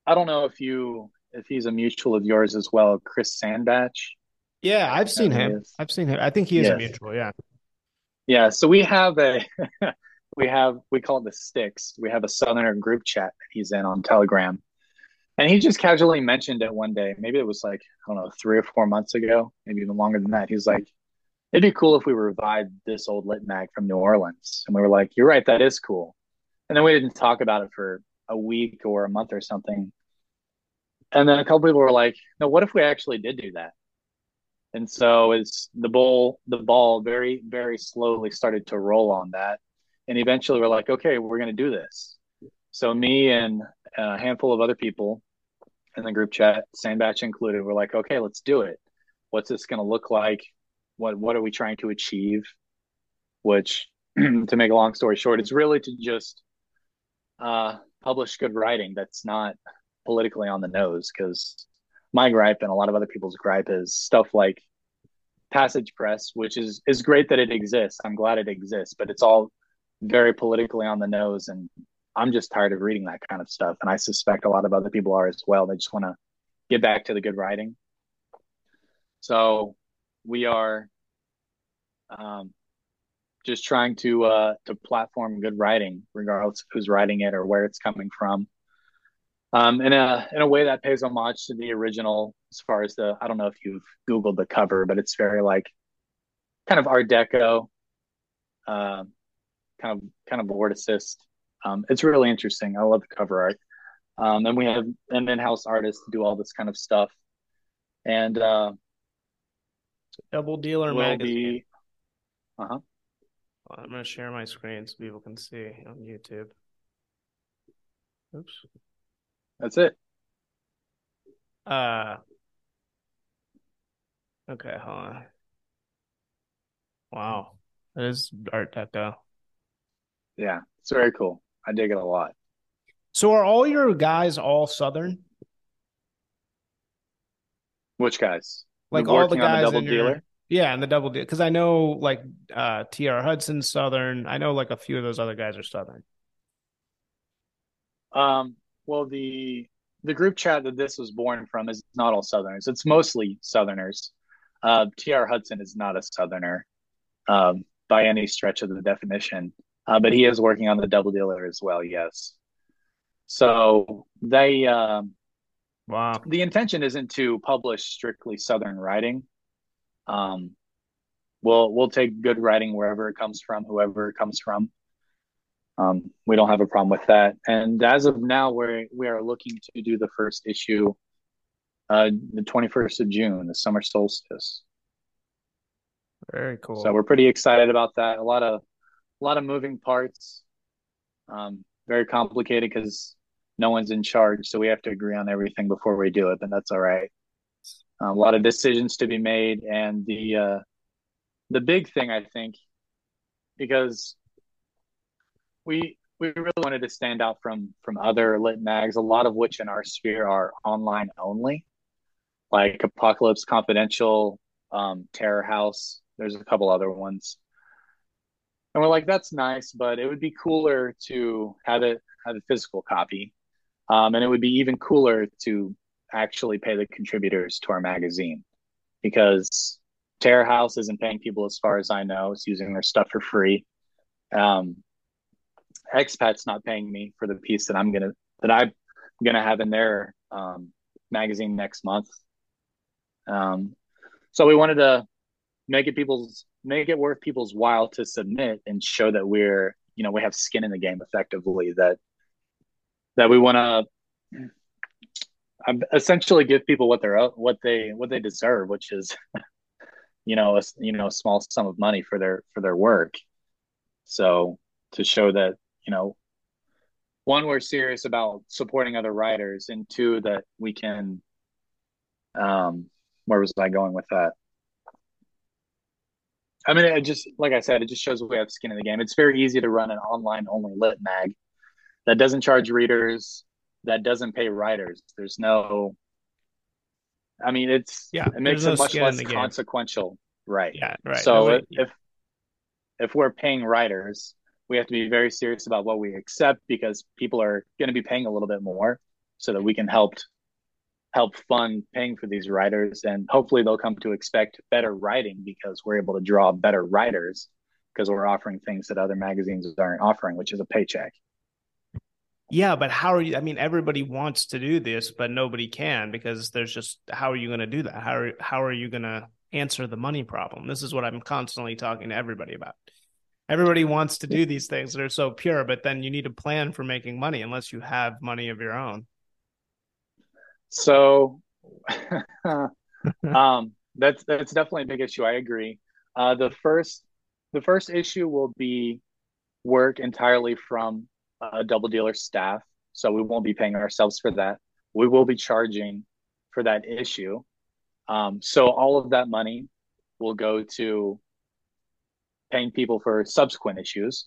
I don't know if you if he's a mutual of yours as well, Chris Sandbach. Yeah, I've seen him. I've seen him. I think he is yes. a mutual. Yeah. Yeah. So we have a (laughs) we have we call it the sticks. We have a Southerner group chat that he's in on Telegram and he just casually mentioned it one day. Maybe it was like, I don't know, three or four months ago, maybe even longer than that. He's like, it'd be cool if we revived this old lit mag from New Orleans. And we were like, you're right, that is cool. And then we didn't talk about it for a week or a month or something. And then a couple people were like, no, what if we actually did do that? And so as the ball, the ball very, very slowly started to roll on that. And eventually we're like, okay, we're going to do this. So me and uh, a handful of other people in the group chat, Sandbach included, we're like, okay, let's do it. What's this going to look like? What what are we trying to achieve? Which, (clears throat) to make a long story short, it's really to just uh, publish good writing that's not politically on the nose. Because my gripe and a lot of other people's gripe is stuff like Passage Press, which is is great that it exists. I'm glad it exists, but it's all very politically on the nose and I'm just tired of reading that kind of stuff. And I suspect a lot of other people are as well. They just want to get back to the good writing. So we are um, just trying to uh, to platform good writing, regardless of who's writing it or where it's coming from. Um, in a in a way that pays homage to the original, as far as the I don't know if you've googled the cover, but it's very like kind of Art Deco, uh, kind of kind of vorticist. Um, it's really interesting. I love the cover art. Um, and we have an in-house artist to do all this kind of stuff. And uh, Double Dealer will magazine. be uh-huh. Well, I'm going to share my screen so people can see on YouTube. Oops. That's it. Uh. Okay, hold on. Wow, that is Art Deco. Yeah, it's very cool. I dig it a lot. So are all your guys all Southern? Which guys? Like all the guys double in your- dealer? Yeah, and the double deal because I know like uh TR Hudson Southern. I know like a few of those other guys are Southern. Um, well, the the group chat that this was born from is not all Southerners. It's mostly Southerners. Uh, T.R. Hudson is not a Southerner um, by any stretch of the definition, uh, but he is working on the double dealer as well. Yes. So they um, Wow. the intention isn't to publish strictly Southern writing. Um, we'll we'll take good writing wherever it comes from, whoever it comes from. Um, we don't have a problem with that. And as of now, we're we are looking to do the first issue, uh, the twenty first of June, the summer solstice. Very cool. So we're pretty excited about that. A lot of a lot of moving parts. Um, very complicated because no one's in charge, so we have to agree on everything before we do it. But that's all right. Um, a lot of decisions to be made, and the uh, the big thing I think, because we we really wanted to stand out from from other lit mags, a lot of which in our sphere are online only, like Apocalypse Confidential, um, Terror House. There's a couple other ones, and we're like, that's nice, but it would be cooler to have it have a physical copy, um, and it would be even cooler to actually pay the contributors to our magazine because Terror House isn't paying people as far as I know. It's using their stuff for free. Um, Expat's not paying me for the piece that I'm gonna that I'm gonna have in their um, magazine next month. Um, so we wanted to make it people's make it worth people's while to submit and show that we're you know we have skin in the game effectively that that we want to um, essentially give people what they're what they what they deserve, which is you know a you know a small sum of money for their for their work. So to show that you know one we're serious about supporting other writers, and two that we can. Um, where was I going with that? I mean, it just like I said, it just shows we have skin in the game. It's very easy to run an online only lit mag that doesn't charge readers, that doesn't pay writers. There's no I mean it's Yeah, it makes no it much less game. consequential. Right. Yeah, right. So Nobody- if if we're paying writers, we have to be very serious about what we accept because people are going to be paying a little bit more so that we can help help fund paying for these writers and hopefully they'll come to expect better writing because we're able to draw better writers because we're offering things that other magazines aren't offering, which is a paycheck. Yeah, but how are you? I mean, everybody wants to do this, but nobody can because there's just how are you going to do that? How are how are you going to answer the money problem? This is what I'm constantly talking to everybody about. Everybody wants to do these things that are so pure, but then you need a plan for making money unless you have money of your own. So (laughs) um, that's that's definitely a big issue. I agree. Uh, the first the first issue will be work entirely from a double dealer staff, so we won't be paying ourselves for that. We will be charging for that issue. Um, so all of that money will go to paying people for subsequent issues.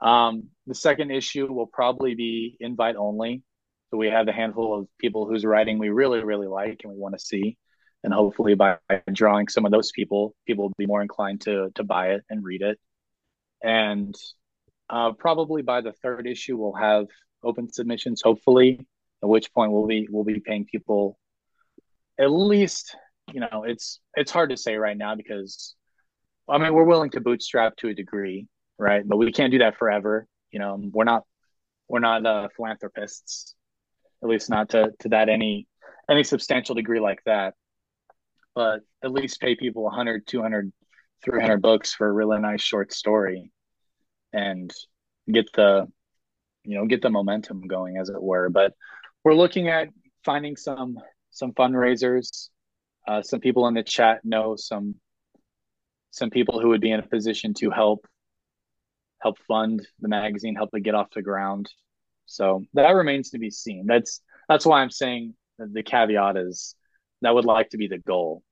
Um, the second issue will probably be invite only. So we have a handful of people whose writing we really, really like and we want to see. And hopefully by drawing some of those people, people will be more inclined to to buy it and read it. And Uh, probably by the third issue, we'll have open submissions. Hopefully, at which point we'll be we'll be paying people at least. You know, it's it's hard to say right now because, I mean, we're willing to bootstrap to a degree, right? But we can't do that forever. You know, we're not we're not uh, philanthropists, at least not to to that any any substantial degree like that. But at least pay people 100, 200, 300 books for a really nice short story and get the you know get the momentum going as it were. But we're looking at finding some some fundraisers. Uh, some people in the chat know some some people who would be in a position to help help fund the magazine help it get off the ground so that remains to be seen. That's that's why i'm saying the caveat is that would like to be the goal.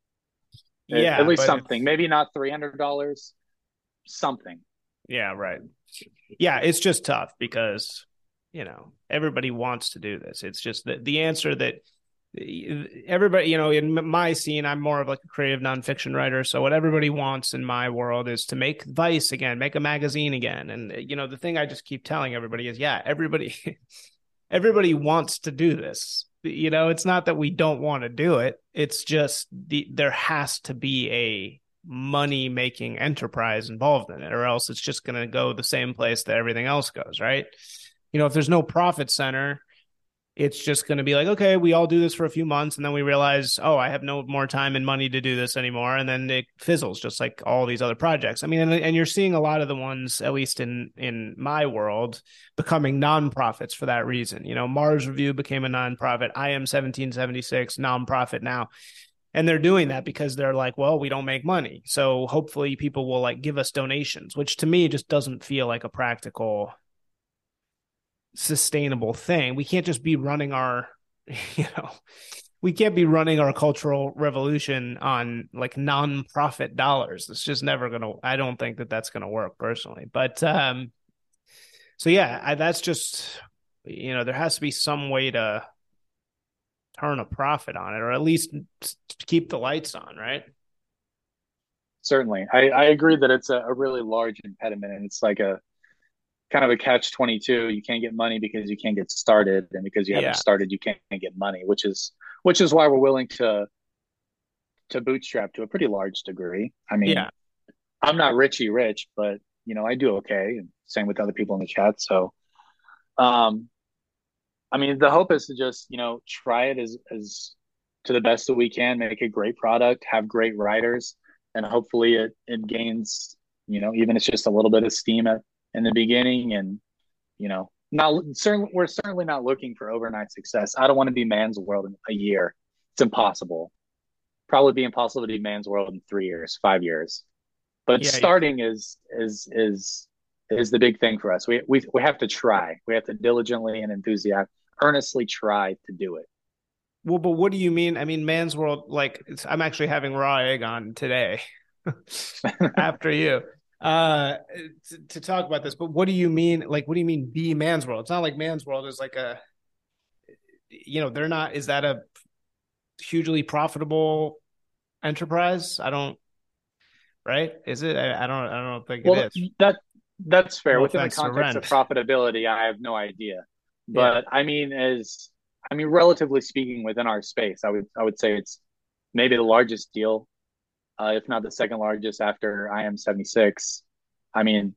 Yeah at, least something. maybe not $300 something. Yeah right. Yeah it's just tough because you know everybody wants to do this. It's just that the answer that everybody you know in my scene i'm more of like a creative nonfiction writer. So what everybody wants in my world is to make vice again make a magazine again. And uh, you know the thing i just keep telling everybody is yeah everybody (laughs) everybody wants to do this. You know it's not that we don't want to do it. It's just the there has to be a money making enterprise involved in it or else it's just going to go the same place that everything else goes right? You know if there's no profit center it's just going to be like okay we all do this for a few months and then we realize oh i have no more time and money to do this anymore and then it fizzles just like all these other projects. I mean and, and you're seeing a lot of the ones at least in in my world becoming nonprofits for that reason. You know mars review became a nonprofit IM 1776 nonprofit now. And they're doing that because they're like well we don't make money. So hopefully people will like give us donations which to me just doesn't feel like a practical sustainable thing. We can't just be running our (laughs) you know we can't be running our cultural revolution on like non-profit dollars. It's just never gonna i don't think that that's gonna work personally. But um so yeah I, that's just you know there has to be some way to turn a profit on it or at least keep the lights on right? Certainly. I, I agree that it's a, a really large impediment and it's like a kind of a catch 22 you can't get money because you can't get started and because you haven't yeah. started you can't get money which is which is why we're willing to to bootstrap to a pretty large degree i mean yeah. i'm not richy rich but you know i do okay and same with other people in the chat so um I mean, the hope is to just you know try it as as to the best that we can, make a great product, have great writers, and hopefully it it gains you know even it's just a little bit of steam at in the beginning, and you know not certainly we're certainly not looking for overnight success. I don't want to be man's world in a year. It's impossible. Probably be impossible to be man's world in three years, five years. But yeah, starting yeah. is is is is the big thing for us. We we we have to try. We have to diligently and enthusiastically earnestly try to do it. Well, but what do you mean? I mean, man's world, like I'm actually having raw egg on today (laughs) after you uh to, to, talk about this but what do you mean like what do you mean be man's world? It's not like man's world is like a you know they're not is that a hugely profitable enterprise? I don't right? Is it? I, I don't i don't think well, it is. that that's fair no within the context of profitability. I have no idea. But yeah. I mean, as I mean, relatively speaking, within our space, I would I would say it's maybe the largest deal, uh, if not the second largest after IM seventy six. I mean,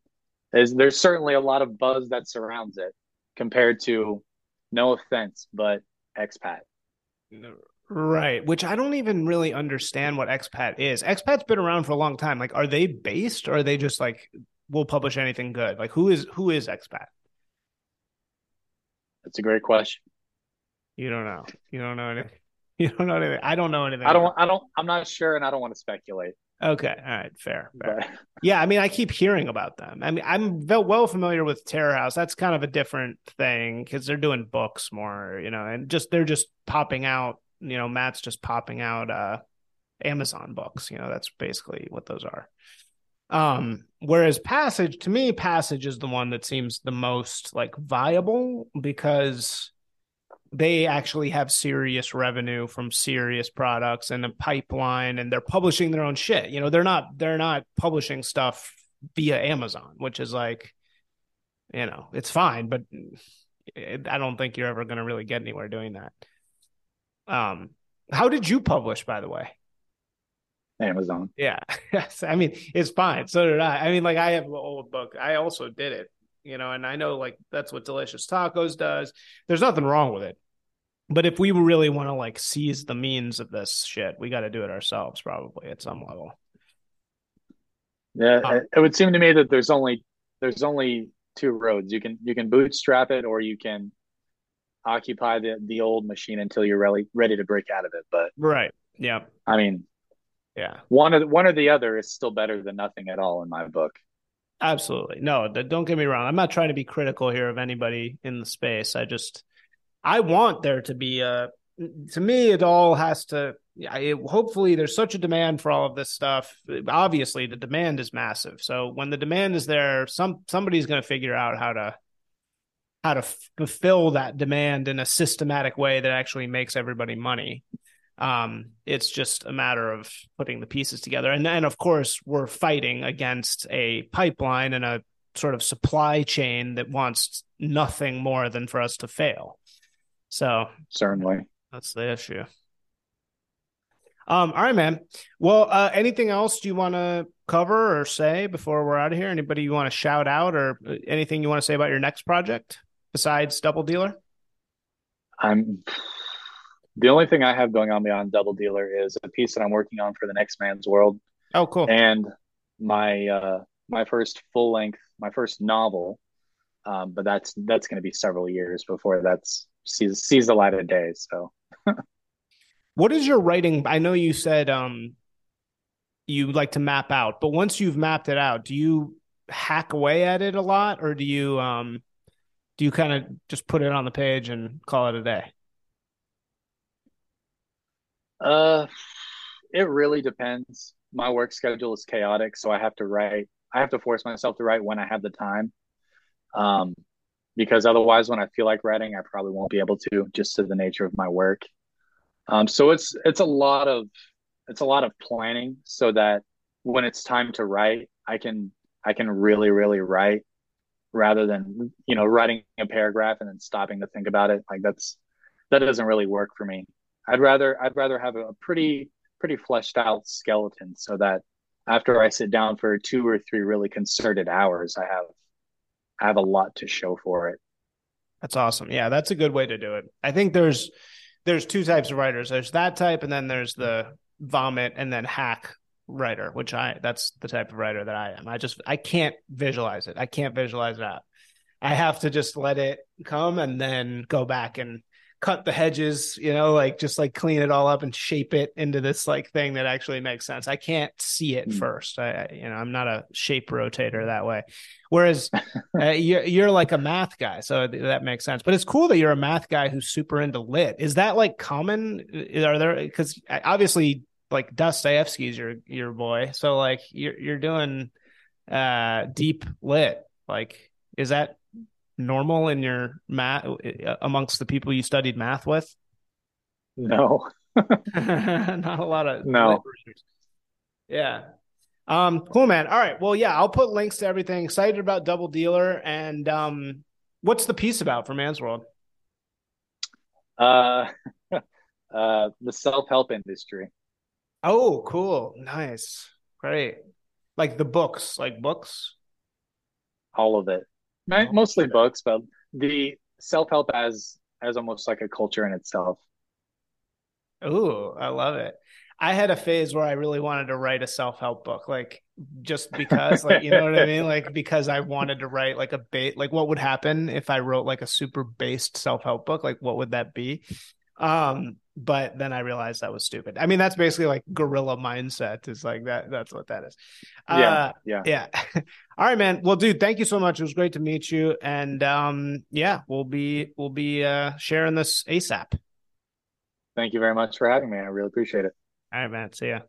there's there's certainly a lot of buzz that surrounds it compared to, no offense, but expat. Right, which I don't even really understand what expat is. Expat's been around for a long time. Like, are they based, or are they just like will publish anything good? Like, who is who is expat? That's a great question. You don't know. You don't know anything. (laughs) You don't know anything. I don't know anything. I don't. I don't. I'm not sure, and I don't want to speculate. Okay. All right. Fair. fair. But... yeah. I mean, I keep hearing about them. I mean, I'm well familiar with Terror House. That's kind of a different thing because they're doing books more, you know, and just they're just popping out. You know, Matt's just popping out uh Amazon books. You know, that's basically what those are. Um, whereas Passage, to me, Passage is the one that seems the most like viable because they actually have serious revenue from serious products and a pipeline and they're publishing their own shit. You know, they're not they're not publishing stuff via Amazon, which is like you know, it's fine, but I don't think you're ever going to really get anywhere doing that. Um, how did you publish, by the way? Amazon. Yeah. (laughs) Yes. I mean, it's fine. So did I. I mean, like I have an old book. I also did it, you know, and I know like that's what Delicious Tacos does. There's nothing wrong with it. But if we really want to like seize the means of this shit, we got to do it ourselves probably at some level. Yeah, um, it would seem to me that there's only there's only two roads. You can you can bootstrap it or you can occupy the the old machine until you're really ready to break out of it. But right. Yeah. I mean, yeah. One or one or the other is still better than nothing at all in my book. Absolutely. No, don't get me wrong. I'm not trying to be critical here of anybody in the space. I just I want there to be a to me it all has to hopefully there's such a demand for all of this stuff obviously the demand is massive so when the demand is there some somebody's going to figure out how to how to fulfill that demand in a systematic way that actually makes everybody money um, it's just a matter of putting the pieces together. And then, of course, we're fighting against a pipeline and a sort of supply chain that wants nothing more than for us to fail. So, certainly, that's the issue. Um, all right, man. Well, uh, anything else do you want to cover or say before we're out of here? Anybody you want to shout out or uh, anything you want to say about your next project besides Double Dealer? I'm the only thing I have going on beyond Double Dealer is a piece that I'm working on for the Next Man's World. Oh, cool! And my uh, my first full length, my first novel, um, but that's that's going to be several years before that's sees sees the light of day. So, what is your writing? I know you said um, you like to map out, but once you've mapped it out, do you hack away at it a lot, or do you um, do you kind of just put it on the page and call it a day? Uh, it really depends. My work schedule is chaotic, so I have to write. I have to force myself to write when I have the time. Um, because otherwise, when I feel like writing, I probably won't be able to, just to the nature of my work. Um, so it's it's a lot of it's a lot of planning, so that when it's time to write, I can I can really really write rather than you know writing a paragraph and then stopping to think about it. Like that's that doesn't really work for me. I'd rather I'd rather have a pretty pretty fleshed out skeleton so that after I sit down for two or three really concerted hours, I have have a lot to show for it. That's awesome. Yeah, that's a good way to do it. I think there's there's two types of writers. There's that type, and then there's the vomit and then hack writer, which I that's the type of writer that I am. I just I can't visualize it. I can't visualize that. I have to just let it come and then go back and cut the hedges, you know, like just like clean it all up and shape it into this like thing that actually makes sense. I can't see it mm. first. I, you know, I'm not a shape rotator that way. Whereas (laughs) uh, you're, you're like a math guy, so that makes sense. But it's cool that you're a math guy who's super into lit. Is that like common? Are there because obviously like Dostoevsky's your your boy, so like you're you're doing uh deep lit. Like, is that normal in your math amongst the people you studied math with? No, (laughs) (laughs) not a lot of no. Yeah. Um, cool, man. All right. Well, yeah, I'll put links to everything. Excited about Double Dealer. And um, what's the piece about for Man's World? Uh, (laughs) uh, the self help industry. Oh, cool. Nice. Great. Like the books, like books? All of it. Mostly books, but the self help as as almost like a culture in itself. Ooh, I love it. I had a phase where I really wanted to write a self help book, like just because, like you know what I mean, (laughs) like because I wanted to write like a bait, like what would happen if I wrote like a super based self help book, like what would that be? Um, but then I realized that was stupid. I mean, that's basically like Gorilla Mindset. Is like that. That's what that is. Yeah, uh, yeah, yeah. (laughs) All right, man. Well, dude, thank you so much. It was great to meet you. And um, yeah, we'll be we'll be uh, sharing this ASAP. Thank you very much for having me. I really appreciate it. All right, man. See ya.